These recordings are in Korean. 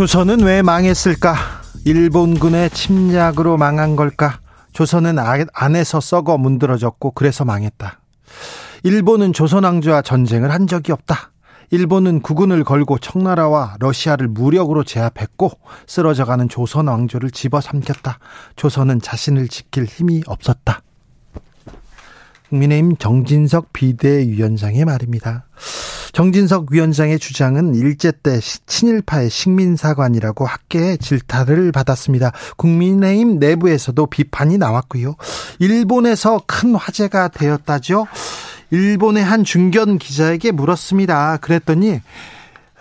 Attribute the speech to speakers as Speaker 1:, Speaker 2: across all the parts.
Speaker 1: 조선은 왜 망했을까? 일본군의 침략으로 망한 걸까? 조선은 아, 안에서 썩어 문드러졌고 그래서 망했다. 일본은 조선 왕조와 전쟁을 한 적이 없다. 일본은 국군을 걸고 청나라와 러시아를 무력으로 제압했고 쓰러져가는 조선 왕조를 집어삼켰다. 조선은 자신을 지킬 힘이 없었다. 국민의힘 정진석 비대위원장의 말입니다. 정진석 위원장의 주장은 일제 때 친일파의 식민사관이라고 학계의 질타를 받았습니다. 국민의힘 내부에서도 비판이 나왔고요. 일본에서 큰 화제가 되었다죠. 일본의 한 중견 기자에게 물었습니다. 그랬더니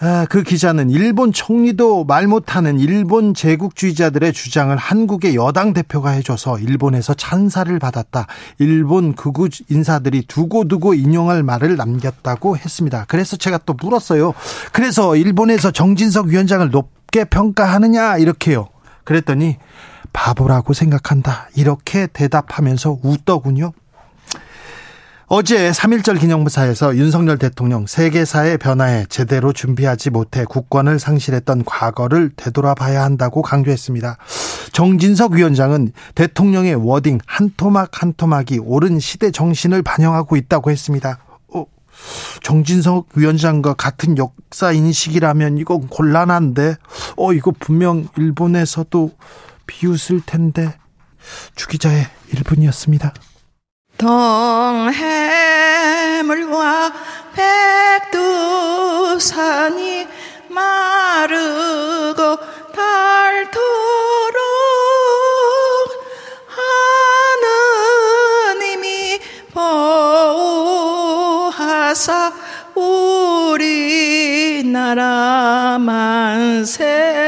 Speaker 1: 아, 그 기자는 일본 총리도 말 못하는 일본 제국주의자들의 주장을 한국의 여당 대표가 해줘서 일본에서 찬사를 받았다. 일본 극우 인사들이 두고두고 인용할 말을 남겼다고 했습니다. 그래서 제가 또 물었어요. 그래서 일본에서 정진석 위원장을 높게 평가하느냐 이렇게요. 그랬더니 바보라고 생각한다. 이렇게 대답하면서 웃더군요. 어제 3.1절 기념사에서 윤석열 대통령 세계사의 변화에 제대로 준비하지 못해 국권을 상실했던 과거를 되돌아봐야 한다고 강조했습니다. 정진석 위원장은 대통령의 워딩 한 토막 한 토막이 옳은 시대 정신을 반영하고 있다고 했습니다. 어, 정진석 위원장과 같은 역사 인식이라면 이건 곤란한데, 어, 이거 분명 일본에서도 비웃을 텐데, 주기자의 1분이었습니다.
Speaker 2: 동해물과 백두산이 마르고 닳도록 하느님이 보호하사 우리나라 만세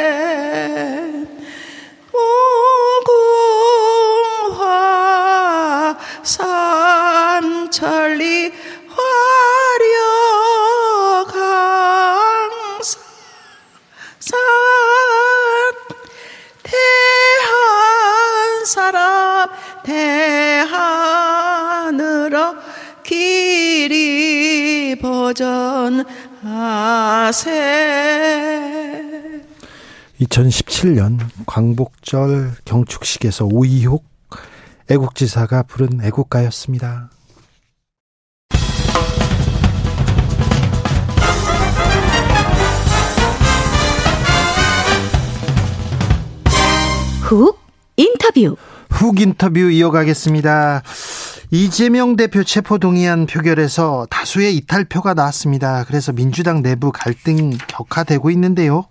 Speaker 1: 2017년 광복절 경축식에서 오이옥 애국지사가 부른 애국가였습니다.
Speaker 3: 훅 인터뷰
Speaker 1: 훅 인터뷰 이어가겠습니다. 이재명 대표 체포동의안 표결에서 다수의 이탈표가 나왔습니다. 그래서 민주당 내부 갈등 격화되고 있는데요.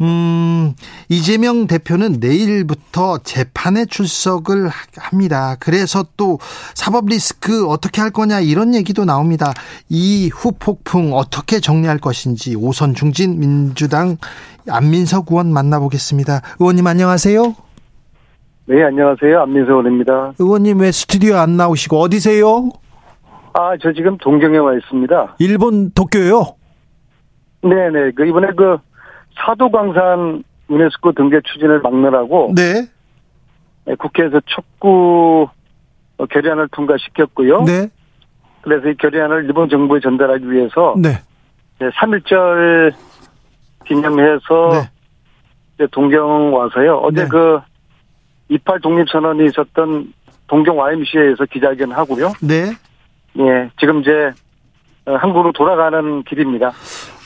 Speaker 1: 음, 이재명 대표는 내일부터 재판에 출석을 합니다. 그래서 또 사법 리스크 어떻게 할 거냐 이런 얘기도 나옵니다. 이 후폭풍 어떻게 정리할 것인지 오선 중진 민주당 안민석 의원 만나보겠습니다. 의원님 안녕하세요.
Speaker 4: 네, 안녕하세요. 안민석 의원입니다.
Speaker 1: 의원님 왜 스튜디오 안 나오시고 어디세요?
Speaker 4: 아, 저 지금 동경에 와 있습니다.
Speaker 1: 일본 도쿄요?
Speaker 4: 네네. 그 이번에 그 사도광산 유네스코 등재 추진을 막느라고
Speaker 1: 네.
Speaker 4: 네, 국회에서 촉구 결의안을 통과시켰고요.
Speaker 1: 네.
Speaker 4: 그래서 이 결의안을 일본 정부에 전달하기 위해서
Speaker 1: 네.
Speaker 4: 3.1절 기념해서
Speaker 1: 네.
Speaker 4: 동경 와서요. 어제
Speaker 1: 네.
Speaker 4: 그28 독립선언이 있었던 동경 YMCA에서 기자회견 하고요.
Speaker 1: 네.
Speaker 4: 예, 지금 이제 어, 한국으로 돌아가는 길입니다.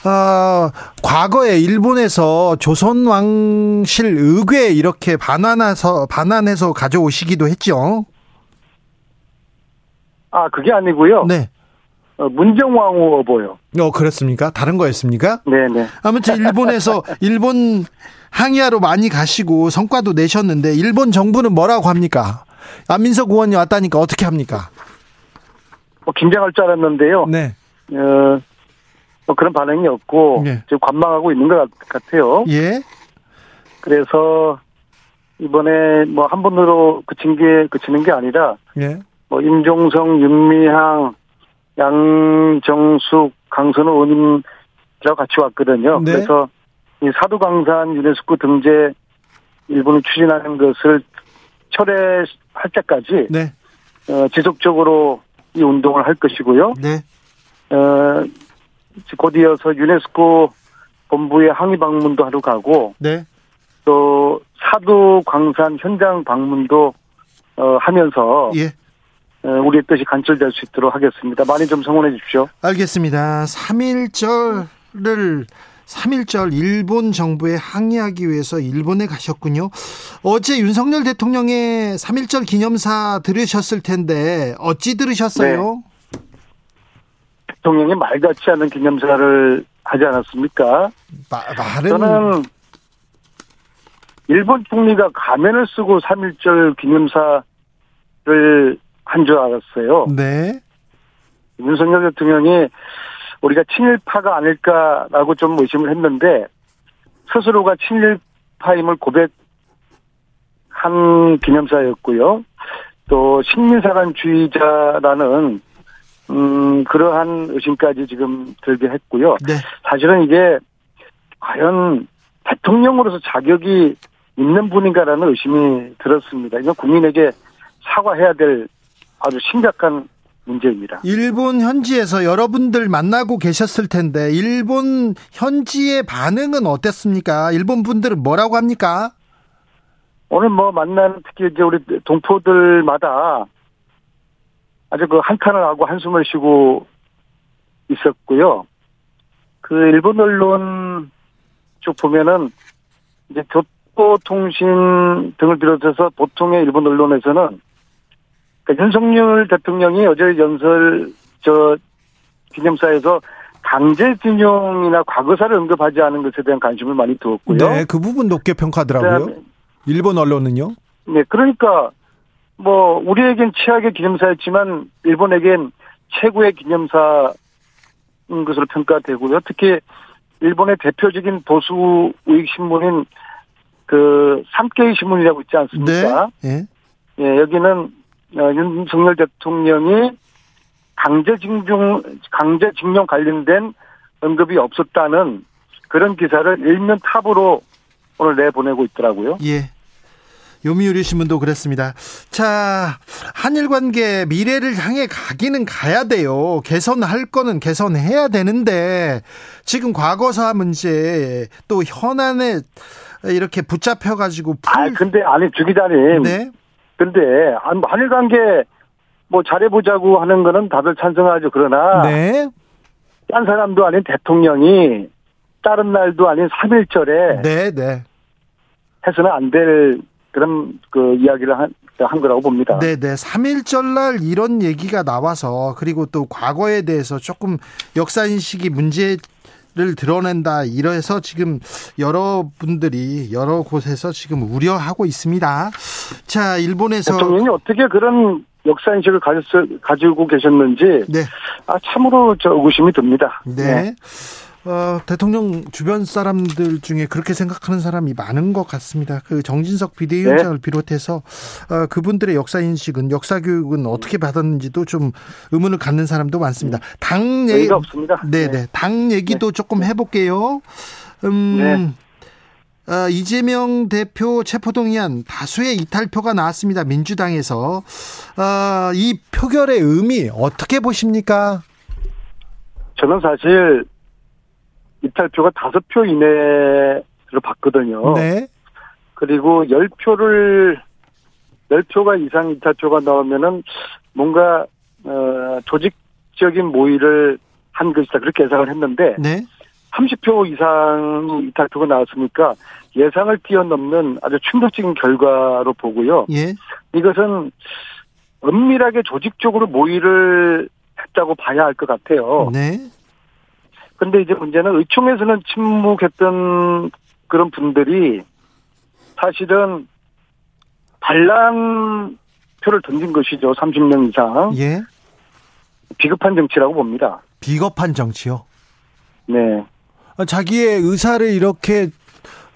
Speaker 1: 아, 과거에 일본에서 조선 왕실 의궤 이렇게 반환해서 반환해서 가져오시기도 했죠.
Speaker 4: 아, 그게 아니고요.
Speaker 1: 네.
Speaker 4: 어, 문정왕후 어보요.
Speaker 1: 어, 그렇습니까? 다른 거였습니까?
Speaker 4: 네네.
Speaker 1: 아무튼 일본에서 일본 항의하러 많이 가시고 성과도 내셨는데 일본 정부는 뭐라고 합니까? 안민석 의원이 왔다니까 어떻게 합니까?
Speaker 4: 뭐 긴장할 줄 알았는데요.
Speaker 1: 네.
Speaker 4: 어, 뭐 그런 반응이 없고
Speaker 1: 네.
Speaker 4: 지금 관망하고 있는 것 같- 같아요.
Speaker 1: 예.
Speaker 4: 그래서 이번에 뭐한 분으로 그친 게 그치는 게 아니라
Speaker 1: 예.
Speaker 4: 뭐 임종성, 윤미향, 양정숙, 강선호 의원님이라고 같이 왔거든요.
Speaker 1: 네.
Speaker 4: 그래서 이 사두광산 유네스코 등재 일본이 추진하는 것을 철회할 때까지
Speaker 1: 네.
Speaker 4: 어, 지속적으로 이 운동을 할 것이고요.
Speaker 1: 네.
Speaker 4: 어, 곧 이어서 유네스코 본부에 항의 방문도 하러 가고
Speaker 1: 네.
Speaker 4: 또 사두 광산 현장 방문도 어, 하면서
Speaker 1: 예.
Speaker 4: 어, 우리의 뜻이 간절될 수 있도록 하겠습니다. 많이 좀 성원해 주십시오.
Speaker 1: 알겠습니다. 3.1절을 3.1절 일본 정부에 항의하기 위해서 일본에 가셨군요. 어제 윤석열 대통령의 3.1절 기념사 들으셨을 텐데 어찌 들으셨어요?
Speaker 4: 대통령이 말 같지 않은 기념사를 하지 않았습니까?
Speaker 1: 마- 말은
Speaker 4: 저는 일본 총리가 가면을 쓰고 3.1절 기념사를 한 줄 알았어요.
Speaker 1: 네.
Speaker 4: 윤석열 대통령이 우리가 친일파가 아닐까라고 좀 의심을 했는데 스스로가 친일파임을 고백한 기념사였고요. 또 식민사관주의자라는 음 그러한 의심까지 지금 들게 했고요.
Speaker 1: 네.
Speaker 4: 사실은 이게 과연 대통령으로서 자격이 있는 분인가라는 의심이 들었습니다. 이건 국민에게 사과해야 될 아주 심각한 문제입니다.
Speaker 1: 일본 현지에서 여러분들 만나고 계셨을 텐데 일본 현지의 반응은 어땠습니까? 일본 분들은 뭐라고 합니까?
Speaker 4: 오늘 뭐 만나는 특히 이제 우리 동포들마다 아주 그 한탄을 하고 한숨을 쉬고 있었고요. 그 일본 언론 쪽 보면은 이제 교토통신 등을 비롯해서 보통의 일본 언론에서는 그러니까 윤석열 대통령이 어제 연설 저 기념사에서 강제징용이나 과거사를 언급하지 않은 것에 대한 관심을 많이 두었고요.
Speaker 1: 네, 그 부분 높게 평가하더라고요. 일본 언론은요?
Speaker 4: 네, 그러니까 뭐 우리에겐 최악의 기념사였지만 일본에겐 최고의 기념사인 것으로 평가되고요. 특히 일본의 대표적인 보수 우익 신문인 그 삼케이 신문이라고 있지 않습니까?
Speaker 1: 네. 예.
Speaker 4: 예, 여기는 어, 윤석열 대통령이 강제징용 강제징용 관련된 언급이 없었다는 그런 기사를 일면 탑으로 오늘 내보내고 있더라고요.
Speaker 1: 예. 요미우리 신문도 그랬습니다. 자, 한일 관계 미래를 향해 가기는 가야 돼요. 개선할 거는 개선해야 되는데 지금 과거사 문제 또 현안에 이렇게 붙잡혀 가지고
Speaker 4: 아, 근데 아니 주 기자님.
Speaker 1: 네.
Speaker 4: 근데 한- 한일 관계 뭐 잘해 보자고 하는 거는 다들 찬성하죠. 그러나
Speaker 1: 네.
Speaker 4: 딴 사람도 아닌 대통령이 다른 날도 아닌 3일절에
Speaker 1: 네, 네.
Speaker 4: 해서는 안 될 그런 그 이야기를 한, 한 거라고 봅니다.
Speaker 1: 네, 네. 3.1절 날 이런 얘기가 나와서 그리고 또 과거에 대해서 조금 역사 인식이 문제 를 드러낸다 이래서 지금 여러분들이 여러 곳에서 지금 우려하고 있습니다. 자, 일본에서
Speaker 4: 대통령이 어떻게 그런 역사 인식을 가졌, 가지고 계셨는지
Speaker 1: 네,
Speaker 4: 아, 참으로 저 의구심이 듭니다.
Speaker 1: 네. 어, 대통령 주변 사람들 중에 그렇게 생각하는 사람이 많은 것 같습니다. 그 정진석 비대위원장을 비롯해서 어, 그분들의 역사 인식은 역사 교육은 어떻게 받았는지도 좀 의문을 갖는 사람도 많습니다. 당 얘기,
Speaker 4: 없습니다.
Speaker 1: 네, 네, 당 얘기도 조금 해볼게요. 음.
Speaker 4: 네.
Speaker 1: 어, 이재명 대표 체포동의안 다수의 이탈표가 나왔습니다. 민주당에서 어, 이 표결의 의미 어떻게 보십니까?
Speaker 4: 저는 사실 이탈표가 다섯 표 이내로 봤거든요.
Speaker 1: 네,
Speaker 4: 그리고 열 표를 열 표가 이상 이탈표가 나오면은 뭔가 어 조직적인 모의를 한 것이다 그렇게 예상을 했는데
Speaker 1: 네.
Speaker 4: 30표 이상 이탈표가 나왔으니까 예상을 뛰어넘는 아주 충격적인 결과로 보고요.
Speaker 1: 예.
Speaker 4: 이것은 은밀하게 조직적으로 모의를 했다고 봐야 할 것 같아요.
Speaker 1: 네.
Speaker 4: 근데 이제 문제는 의총에서는 침묵했던 그런 분들이 사실은 반란 표를 던진 것이죠. 30명 이상.
Speaker 1: 예.
Speaker 4: 비급한 정치라고 봅니다.
Speaker 1: 비겁한 정치요.
Speaker 4: 네.
Speaker 1: 아, 자기의 의사를 이렇게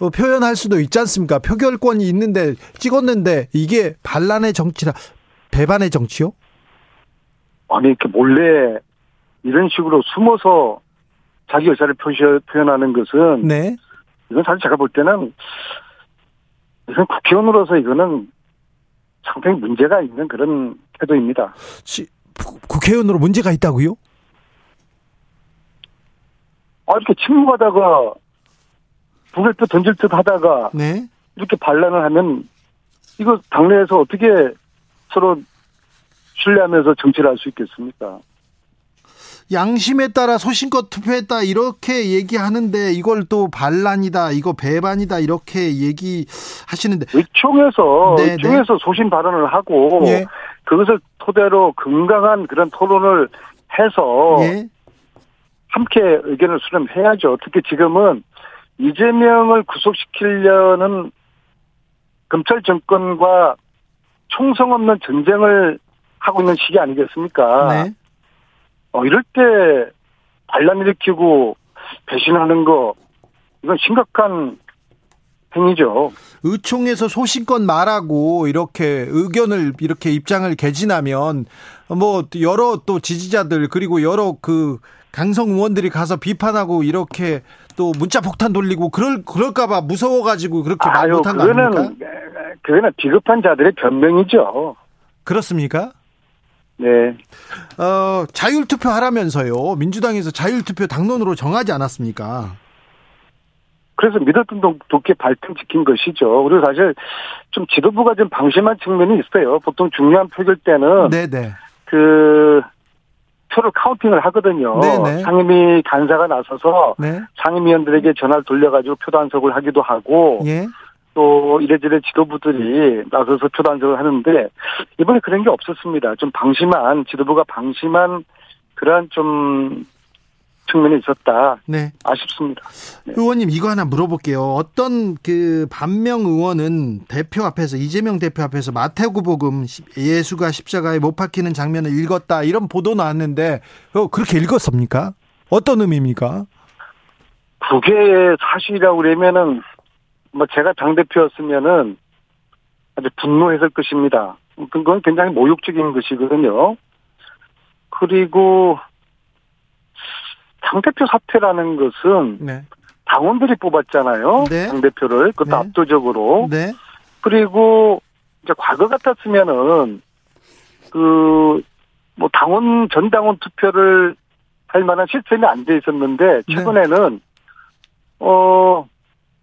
Speaker 1: 어, 표현할 수도 있지 않습니까? 표결권이 있는데 찍었는데 이게 반란의 정치라 배반의 정치요?
Speaker 4: 아니 이렇게 몰래 이런 식으로 숨어서 자기 의사를 표시, 표현하는 것은
Speaker 1: 네.
Speaker 4: 이건 사실 제가 볼 때는 이건 국회의원으로서 이거는 상당히 문제가 있는 그런 태도입니다.
Speaker 1: 시, 국- 국회의원으로 문제가 있다고요?
Speaker 4: 아 이렇게 침묵하다가 부결표 던질 듯 하다가
Speaker 1: 네.
Speaker 4: 이렇게 반란을 하면 이거 당내에서 어떻게 서로 신뢰하면서 정치를 할 수 있겠습니까?
Speaker 1: 양심에 따라 소신껏 투표했다 이렇게 얘기하는데 이걸 또 반란이다 이거 배반이다 이렇게 얘기하시는데
Speaker 4: 의총에서
Speaker 1: 네,
Speaker 4: 의총에서 소신 발언을 하고
Speaker 1: 예.
Speaker 4: 그것을 토대로 건강한 그런 토론을 해서
Speaker 1: 예.
Speaker 4: 함께 의견을 수렴해야죠. 특히 지금은 이재명을 구속시키려는 검찰 정권과 총성 없는 전쟁을 하고 있는 시기 아니겠습니까?
Speaker 1: 네.
Speaker 4: 어, 이럴 때 반란 일으키고 배신하는 거 이건 심각한 행위죠.
Speaker 1: 의총에서 소신껏 말하고 이렇게 의견을 이렇게 입장을 개진하면 뭐 여러 또 지지자들 그리고 여러 그 강성 의원들이 가서 비판하고 이렇게 또 문자 폭탄 돌리고 그럴 그럴까봐 무서워가지고 그렇게 말 못한 거
Speaker 4: 그거는 비겁한 자들의 변명이죠.
Speaker 1: 그렇습니까?
Speaker 4: 네.
Speaker 1: 어 자율투표 하라면서요 민주당에서 자율투표 당론으로 정하지 않았습니까?
Speaker 4: 그래서 믿었던 도- 도끼 발등 지킨 것이죠. 그리고 사실 좀 지도부가 좀 방심한 측면이 있어요. 보통 중요한 표결 때는
Speaker 1: 네네
Speaker 4: 그 표를 카운팅을 하거든요.
Speaker 1: 네네.
Speaker 4: 상임위 간사가 나서서
Speaker 1: 네
Speaker 4: 상임위원들에게 전화를 돌려가지고 표 단속을 하기도 하고
Speaker 1: 예.
Speaker 4: 또 이래저래 지도부들이 나서서 표 단속을 하는데 이번에 그런 게 없었습니다. 좀 방심한 지도부가 방심한 그러한 좀 측면이 있었다.
Speaker 1: 네.
Speaker 4: 아쉽습니다.
Speaker 1: 의원님 이거 하나 물어볼게요. 어떤 그 반명 의원은 대표 앞에서 이재명 대표 앞에서 마태구복음 예수가 십자가에 못 박히는 장면을 읽었다 이런 보도 나왔는데 어, 그렇게 읽었습니까? 어떤 의미입니까?
Speaker 4: 그게 사실이라고 그러면은 뭐 제가 당 대표였으면은 아주 분노했을 것입니다. 그건 굉장히 모욕적인 것이거든요. 그리고 당 대표 사퇴라는 것은
Speaker 1: 네.
Speaker 4: 당원들이 뽑았잖아요.
Speaker 1: 네.
Speaker 4: 당 대표를 그것도
Speaker 1: 네.
Speaker 4: 압도적으로.
Speaker 1: 네.
Speaker 4: 그리고 이제 과거 같았으면은 그 뭐 당원 전당원 투표를 할 만한 시스템이 안 돼 있었는데
Speaker 1: 네.
Speaker 4: 최근에는 어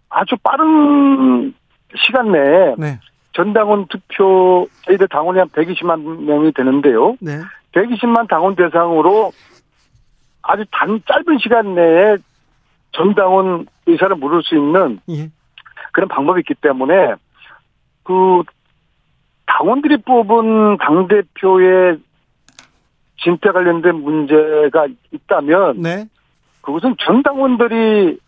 Speaker 4: 아주 빠른 시간 내에
Speaker 1: 네.
Speaker 4: 전당원 투표 저희들 당원이 한 120만 명이 되는데요.
Speaker 1: 네.
Speaker 4: 120만 당원 대상으로 아주 단 짧은 시간 내에 전당원 의사를 물을 수 있는
Speaker 1: 예.
Speaker 4: 그런 방법이 있기 때문에 그 당원들이 뽑은 당 대표의 진퇴 관련된 문제가 있다면
Speaker 1: 네.
Speaker 4: 그것은 전 당원들이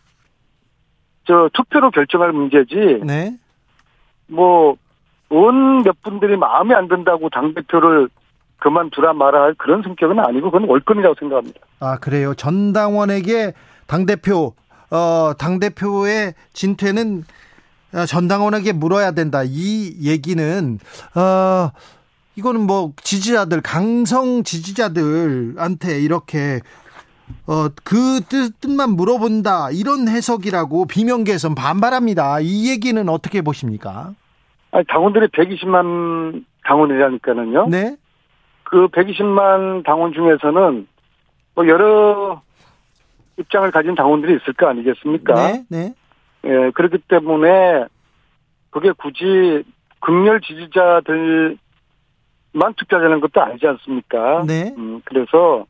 Speaker 4: 저 투표로 결정할 문제지
Speaker 1: 네.
Speaker 4: 뭐 의원 몇 분들이 마음에 안 든다고 당 대표를 그만두라 마라 할 그런 성격은 아니고 그건 월권이라고 생각합니다.
Speaker 1: 아 그래요. 전 당원에게 당 대표 어당 대표의 진퇴는 어, 전당원에게 물어야 된다. 이 얘기는 어 이거는 뭐 지지자들 강성 지지자들한테 이렇게 어그 뜻만 물어본다 이런 해석이라고 비명계에선 반발합니다. 이 얘기는 어떻게 보십니까?
Speaker 4: 아니 당원들이 120만 당원이라니까는요.
Speaker 1: 네,
Speaker 4: 그 120만 당원 중에서는 뭐 여러 입장을 가진 당원들이 있을 거 아니겠습니까?
Speaker 1: 네, 네,
Speaker 4: 예, 그렇기 때문에 그게 굳이 극렬 지지자들만 투표하자는 것도 아니지 않습니까?
Speaker 1: 네.
Speaker 4: 음, 그래서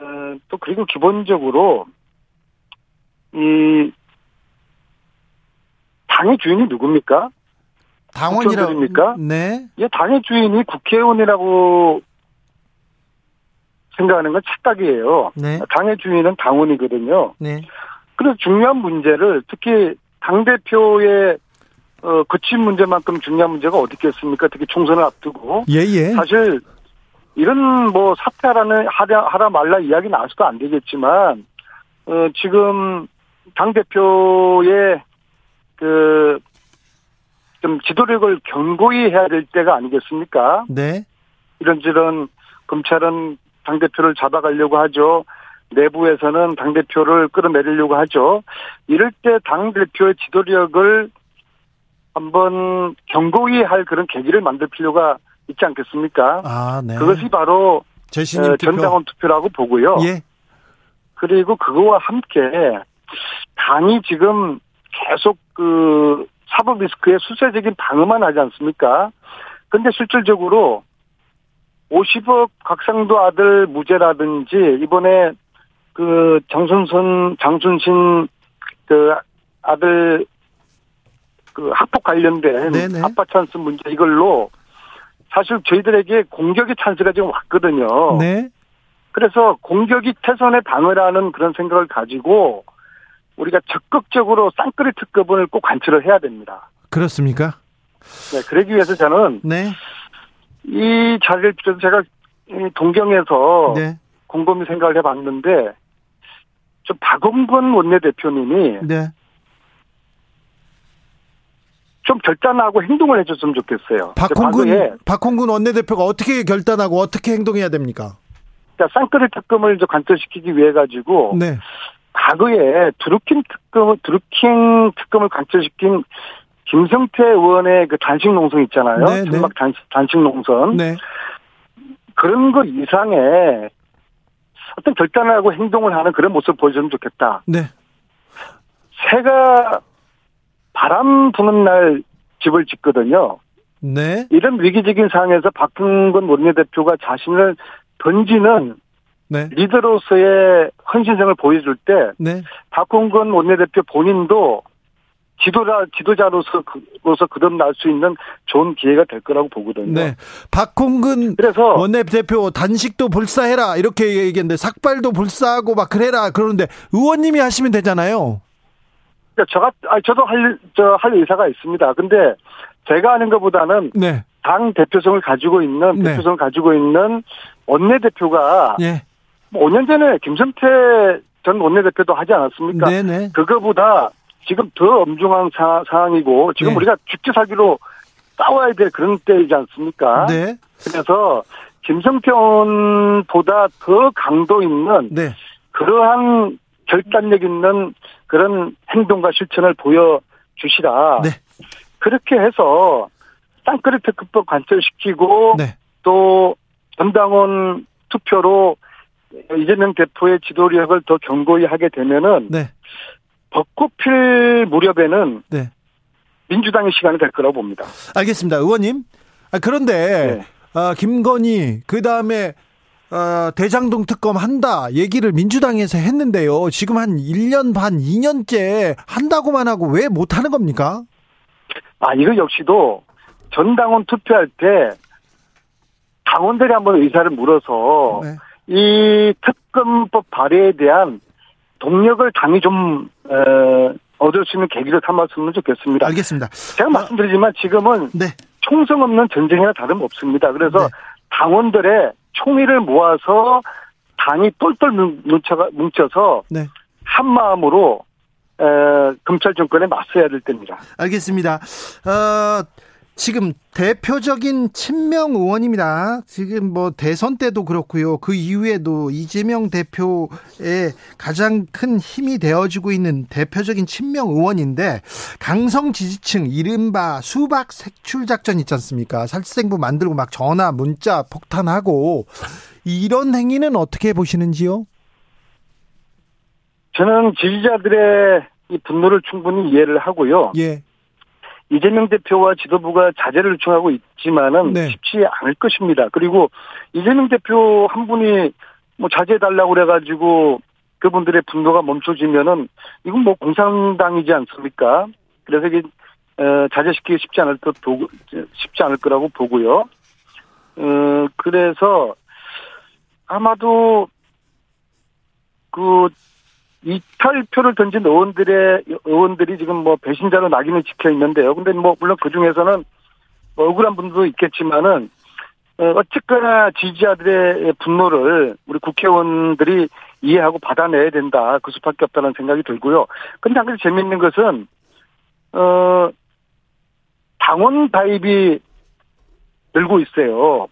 Speaker 4: 어, 또 그리고 기본적으로 이 당의 주인이 누굽니까? 국회의원들입니까?
Speaker 1: 네,
Speaker 4: 이 당의 주인이 국회의원이라고 생각하는 건 착각이에요.
Speaker 1: 네,
Speaker 4: 당의 주인은 당원이거든요.
Speaker 1: 네,
Speaker 4: 그래서 중요한 문제를 특히 당 대표의 어, 거친 문제만큼 중요한 문제가 어디 있겠습니까? 특히 총선을 앞두고
Speaker 1: 예, 예,
Speaker 4: 사실 이런 뭐 사퇴하라는 하라, 하라 말라 이야기 나와서도 안 되겠지만 어, 지금 당 대표의 그, 좀 지도력을 견고히 해야 될 때가 아니겠습니까?
Speaker 1: 네.
Speaker 4: 이런저런 검찰은 당 대표를 잡아가려고 하죠. 내부에서는 당 대표를 끌어내리려고 하죠. 이럴 때 당 대표의 지도력을 한번 견고히 할 그런 계기를 만들 필요가 있지 않겠습니까?
Speaker 1: 아, 네.
Speaker 4: 그것이 바로 어,
Speaker 1: 투표.
Speaker 4: 전당원 투표라고 보고요.
Speaker 1: 예.
Speaker 4: 그리고 그거와 함께 당이 지금 계속 그 사법 리스크에 수세적인 방어만 하지 않습니까? 근데 실질적으로 50억 곽상도 아들 무죄라든지 이번에 그 장순선 장순신 그 아들 그 학폭 관련된
Speaker 1: 네네.
Speaker 4: 아빠 찬스 문제 이걸로 사실 저희들에게 공격의 찬스가 지금 왔거든요.
Speaker 1: 네.
Speaker 4: 그래서 공격이 태선의 방어라는 그런 생각을 가지고 우리가 적극적으로 쌍끌이 특급을 꼭 관철을 해야 됩니다.
Speaker 1: 그렇습니까?
Speaker 4: 네, 그러기 위해서 저는
Speaker 1: 네.
Speaker 4: 이 자리를 빌어서 제가 이 동경에서
Speaker 1: 네.
Speaker 4: 곰곰이 생각을 해봤는데 좀 박원근 원내대표님이
Speaker 1: 네.
Speaker 4: 좀 결단하고 행동을 해줬으면 좋겠어요.
Speaker 1: 박홍근 박홍근 원내대표가 어떻게 결단하고 어떻게 행동해야 됩니까?
Speaker 4: 그러니까 쌍끌이 특검을 관철시키기 위해 가지고
Speaker 1: 네.
Speaker 4: 과거에 드루킹 특검, 드루킹 특검을 관철시킨 김성태 의원의 그 단식 농성 있잖아요.
Speaker 1: 네, 네.
Speaker 4: 천막 단식, 단식 농성.
Speaker 1: 네.
Speaker 4: 그런 것 이상의 어떤 결단을 하고 행동을 하는 그런 모습을 보여주면 좋겠다.
Speaker 1: 네.
Speaker 4: 새가 바람 부는 날 집을 짓거든요.
Speaker 1: 네.
Speaker 4: 이런 위기적인 상황에서 박근권 원내대표가 자신을 던지는
Speaker 1: 네.
Speaker 4: 리더로서의 헌신성을 보여줄 때
Speaker 1: 네.
Speaker 4: 박홍근 원내대표 본인도 지도자 지도자로서 그로서 거듭날 수 있는 좋은 기회가 될 거라고 보거든요.
Speaker 1: 네. 박홍근
Speaker 4: 그래서
Speaker 1: 원내대표 단식도 불사해라 이렇게 얘기했는데 삭발도 불사하고 막 그래라 그러는데 의원님이 하시면 되잖아요.
Speaker 4: 저가 아 저도 할저할 의사가 있습니다. 근데 제가 하는 것보다는
Speaker 1: 네.
Speaker 4: 당 대표성을 가지고 있는
Speaker 1: 네.
Speaker 4: 대표성을 가지고 있는 원내 대표가
Speaker 1: 예.
Speaker 4: 뭐 5년 전에 김성태 전 원내 대표도 하지 않았습니까?
Speaker 1: 네, 네.
Speaker 4: 그거보다 지금 더 엄중한 사, 상황이고 지금
Speaker 1: 네.
Speaker 4: 우리가 죽기 살기로 싸워야 될 그런 때이지 않습니까?
Speaker 1: 네.
Speaker 4: 그래서 김성태 의원보다 더 강도 있는
Speaker 1: 네.
Speaker 4: 그러한 결단력 있는 그런 행동과 실천을 보여주시라.
Speaker 1: 네.
Speaker 4: 그렇게 해서 땅그리 특급법 관철시키고
Speaker 1: 네.
Speaker 4: 또 전당원 투표로 이재명 대표의 지도력을 더 견고히 하게 되면은
Speaker 1: 네.
Speaker 4: 벚꽃 필 무렵에는
Speaker 1: 네.
Speaker 4: 민주당의 시간이 될 거라고 봅니다.
Speaker 1: 알겠습니다. 의원님. 아, 그런데
Speaker 4: 네.
Speaker 1: 아, 김건희 그 다음에 어, 대장동 특검 한다 얘기를 민주당에서 했는데요. 지금 한 1년 반, 2년째 한다고만 하고 왜 못 하는 겁니까?
Speaker 4: 아, 이거 역시도 전당원 투표할 때 당원들이 한번 의사를 물어서
Speaker 1: 네.
Speaker 4: 이 특검법 발의에 대한 동력을 당이 좀, 어, 얻을 수 있는 계기로 삼았으면 좋겠습니다.
Speaker 1: 알겠습니다.
Speaker 4: 제가 말씀드리지만 지금은
Speaker 1: 네.
Speaker 4: 총성 없는 전쟁이나 다름없습니다. 그래서
Speaker 1: 네.
Speaker 4: 당원들의 총의를 모아서 당이 똘똘 뭉- 뭉쳐서
Speaker 1: 네.
Speaker 4: 한 마음으로 에, 검찰 정권에 맞서야 될 때입니다.
Speaker 1: 알겠습니다. 어, 지금 대표적인 친명 의원입니다. 지금 뭐 대선 때도 그렇고요. 그 이후에도 이재명 대표의 가장 큰 힘이 되어지고 있는 대표적인 친명 의원인데 강성 지지층 이른바 수박 색출 작전 있지 않습니까? 살생부 만들고 막 전화, 문자 폭탄하고 이런 행위는 어떻게 보시는지요?
Speaker 4: 저는 지지자들의 이 분노를 충분히 이해를 하고요.
Speaker 1: 예.
Speaker 4: 이재명 대표와 지도부가 자제를 요청하고 있지만은
Speaker 1: 네.
Speaker 4: 쉽지 않을 것입니다. 그리고 이재명 대표 한 분이 뭐 자제해달라고 그래가지고 그분들의 분노가 멈춰지면은 이건 뭐 공산당이지 않습니까? 그래서 이게 어, 자제시키기 쉽지 않을 것 보고 쉽지 않을 거라고 보고요. 어 그래서 아마도 그 이탈표를 던진 의원들의 의원들이 지금 뭐 배신자로 낙인을 찍혀 있는데요. 근데 뭐 물론 그 중에서는 뭐 억울한 분도 있겠지만은 어, 어쨌거나 지지자들의 분노를 우리 국회의원들이 이해하고 받아내야 된다. 그 수밖에 없다는 생각이 들고요. 근데 한 가지 재미있는 것은 어, 당원 가입이 늘고 있어요.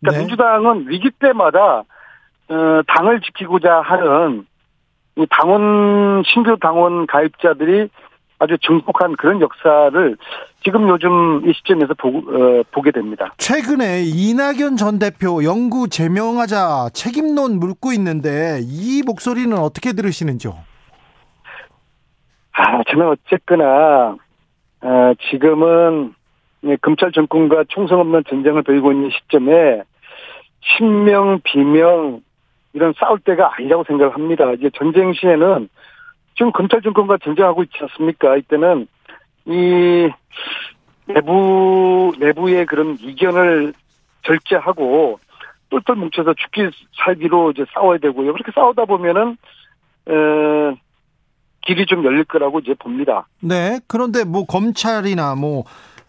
Speaker 4: 그러니까
Speaker 1: 네.
Speaker 4: 민주당은 위기 때마다 어, 당을 지키고자 하는 이 당원 신규 당원 가입자들이 아주 증폭한 그런 역사를 지금 요즘 이 시점에서 보, 어, 보게 됩니다.
Speaker 1: 최근에 이낙연 전 대표 영구 제명하자 책임론 묻고 있는데 이 목소리는 어떻게 들으시는지요?
Speaker 4: 아, 저는 어쨌거나 어, 지금은 예, 검찰 정권과 총성 없는 전쟁을 벌이고 있는 시점에 신명 비명 이런 싸울 때가 아니라고 생각을 합니다. 이제 전쟁 시에는 지금 검찰 정권과 전쟁하고 있지 않습니까? 이때는 이 내부 내부의 그런 이견을 절제하고 똘똘 뭉쳐서 죽기 살기로 이제 싸워야 되고요. 그렇게 싸우다 보면은 어, 길이 좀 열릴 거라고 이제 봅니다.
Speaker 1: 네. 그런데 뭐 검찰이나 뭐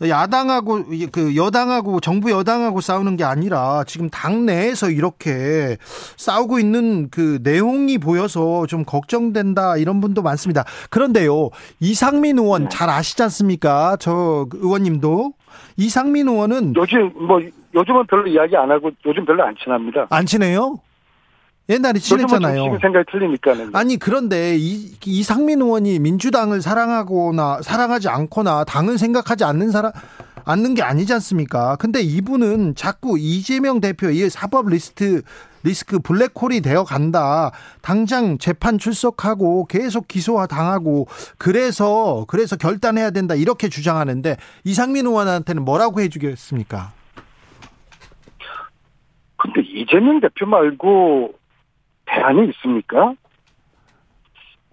Speaker 1: 야당하고 그 여당하고 정부 여당하고 싸우는 게 아니라 지금 당 내에서 이렇게 싸우고 있는 그 내용이 보여서 좀 걱정된다 이런 분도 많습니다. 그런데요. 이상민 의원 잘 아시지 않습니까? 저 의원님도 이상민 의원은
Speaker 4: 요즘 뭐 요즘은 별로 이야기 안 하고 요즘 별로 안 친합니다.
Speaker 1: 안 친해요? 옛날에 친했잖아요.
Speaker 4: 생각이 틀리니까는.
Speaker 1: 아니 그런데 이, 이상민 의원이 민주당을 사랑하거나 사랑하지 않거나 당을 생각하지 않는 사람 않는 게 아니지 않습니까? 근데 이분은 자꾸 이재명 대표의 사법 리스트 리스크 블랙홀이 되어 간다. 당장 재판 출석하고 계속 기소화 당하고 그래서 그래서 결단해야 된다 이렇게 주장하는데 이상민 의원한테는 뭐라고 해주겠습니까?
Speaker 4: 근데 이재명 대표 말고 대안이 있습니까?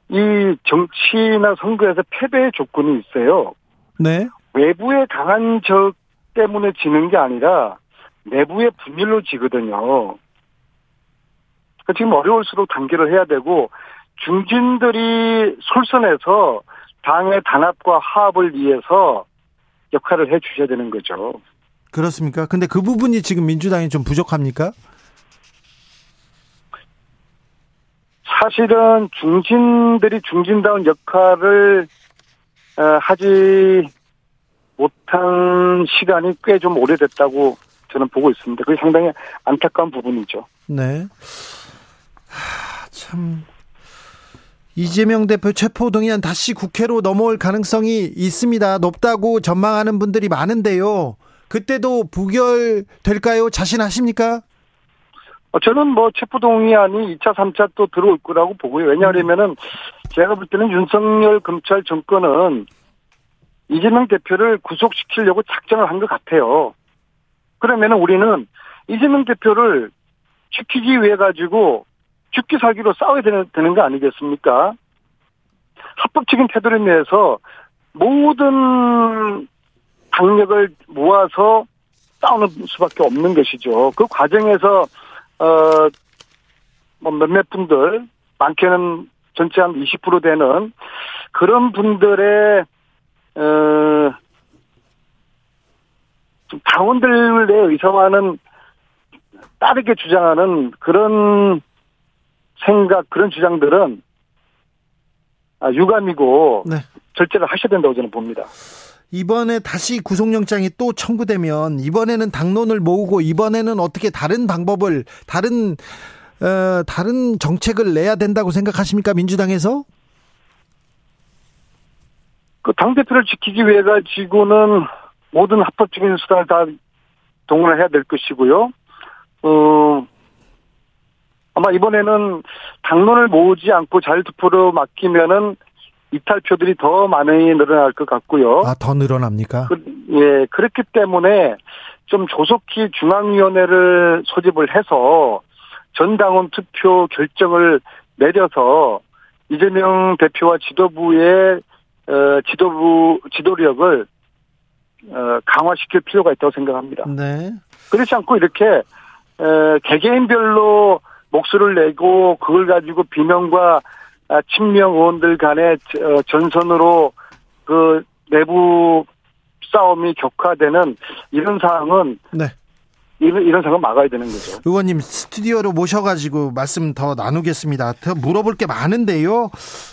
Speaker 4: 이 정치나 선거에서 패배의 조건이 있어요.
Speaker 1: 네.
Speaker 4: 외부의 강한 적 때문에 지는 게 아니라 내부의 분열로 지거든요. 그러니까 지금 어려울수록 단결을 해야 되고 중진들이 솔선해서 당의 단합과 화합을 위해서 역할을 해 주셔야 되는 거죠.
Speaker 1: 그렇습니까? 근데 그 부분이 지금 민주당이 좀 부족합니까?
Speaker 4: 사실은 중진들이 중진다운 역할을 어, 하지 못한 시간이 꽤 좀 오래됐다고 저는 보고 있습니다. 그게 상당히 안타까운 부분이죠.
Speaker 1: 네. 하, 참. 이재명 대표 체포동의안 다시 국회로 넘어올 가능성이 있습니다. 높다고 전망하는 분들이 많은데요. 그때도 부결될까요? 자신하십니까?
Speaker 4: 어, 저는 뭐 체포동의안이 2차, 3차 또 들어올 거라고 보고요. 왜냐하면은 제가 볼 때는 윤석열 검찰 정권은 이재명 대표를 구속시키려고 작정을 한 것 같아요. 그러면은 우리는 이재명 대표를 지키기 위해 가지고 죽기 살기로 싸워야 되는, 되는 거 아니겠습니까? 합법적인 태도를 내서 모든 당력을 모아서 싸우는 수밖에 없는 것이죠. 그 과정에서 어, 뭐 몇몇 분들, 많게는 전체 한 20% 되는 그런 분들의, 어, 좀 당원들의 의사와는 다르게 주장하는 그런 생각, 그런 주장들은 아, 유감이고
Speaker 1: 네.
Speaker 4: 절제를 하셔야 된다고 저는 봅니다.
Speaker 1: 이번에 다시 구속영장이 또 청구되면 이번에는 당론을 모으고 이번에는 어떻게 다른 방법을 다른 어, 다른 정책을 내야 된다고 생각하십니까 민주당에서?
Speaker 4: 그 당 대표를 지키기 위해 가지고는 모든 합법적인 수단을 다 동원을 해야 될 것이고요. 어, 아마 이번에는 당론을 모으지 않고 자유투표로 맡기면은 이탈표들이 더 많이 늘어날 것 같고요.
Speaker 1: 아 더 늘어납니까?
Speaker 4: 그, 예, 그렇기 때문에 좀 조속히 중앙위원회를 소집을 해서 전당원 투표 결정을 내려서 이재명 대표와 지도부의 어, 지도부 지도력을 어, 강화시킬 필요가 있다고 생각합니다.
Speaker 1: 네.
Speaker 4: 그렇지 않고 이렇게 어, 개개인별로 목소리를 내고 그걸 가지고 비명과 아, 친명 의원들 간의 어, 전선으로 그 내부 싸움이 격화되는 이런 상황은
Speaker 1: 네.
Speaker 4: 이런, 이런 상황 막아야 되는 거죠.
Speaker 1: 의원님 스튜디오로 모셔가지고 말씀 더 나누겠습니다. 더 물어볼 게 많은데요.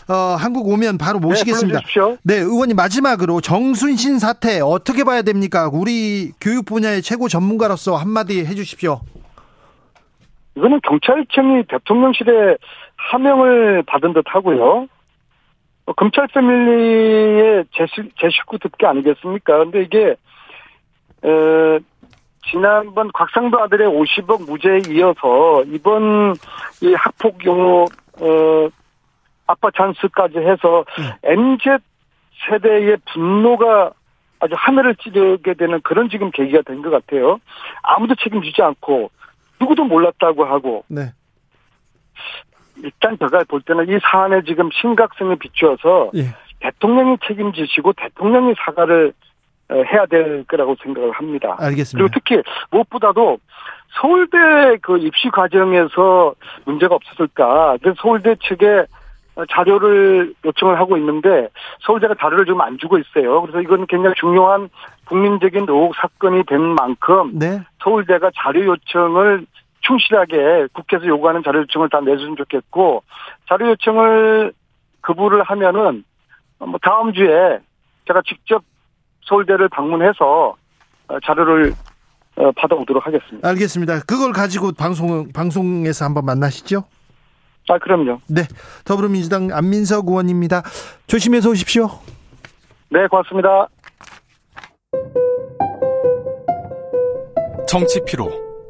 Speaker 1: 어, 한국 오면 바로 모시겠습니다.
Speaker 4: 네,
Speaker 1: 네, 의원님 마지막으로 정순신 사태 어떻게 봐야 됩니까? 우리 교육 분야의 최고 전문가로서 한마디 해주십시오.
Speaker 4: 이거는 경찰청이 대통령실에 하명을 받은 듯 하고요. 어, 검찰 패밀리의 제, 제 식구 듣기 아니겠습니까? 근데 이게, 에, 지난번 곽상도 아들의 50억 무죄에 이어서 이번 이 학폭 용어, 어, 아빠 찬스까지 해서 MZ 세대의 분노가 아주 하늘을 찌르게 되는 그런 지금 계기가 된 것 같아요. 아무도 책임지지 않고 누구도 몰랐다고 하고
Speaker 1: 네.
Speaker 4: 일단 제가 볼 때는 이 사안의 지금 심각성에 비추어서
Speaker 1: 예.
Speaker 4: 대통령이 책임지시고 대통령이 사과를 어, 해야 될 거라고 생각을 합니다.
Speaker 1: 알겠습니다.
Speaker 4: 그리고 특히 무엇보다도 서울대 그 입시 과정에서 문제가 없었을까? 그래서 서울대 측에 자료를 요청을 하고 있는데 서울대가 자료를 좀안 주고 있어요. 그래서 이건 굉장히 중요한 국민적인 의혹 사건이 된 만큼
Speaker 1: 네.
Speaker 4: 서울대가 자료 요청을 충실하게 국회에서 요구하는 자료 요청을 다 내주면 좋겠고 자료 요청을 거부를 하면은 뭐 다음 주에 제가 직접 서울대를 방문해서 어, 자료를 어, 받아오도록 하겠습니다.
Speaker 1: 알겠습니다. 그걸 가지고 방송 방송에서 한번 만나시죠.
Speaker 4: 아 그럼요.
Speaker 1: 네. 더불어민주당 안민석 의원입니다. 조심해서 오십시오.
Speaker 4: 네 고맙습니다.
Speaker 5: 정치 피로,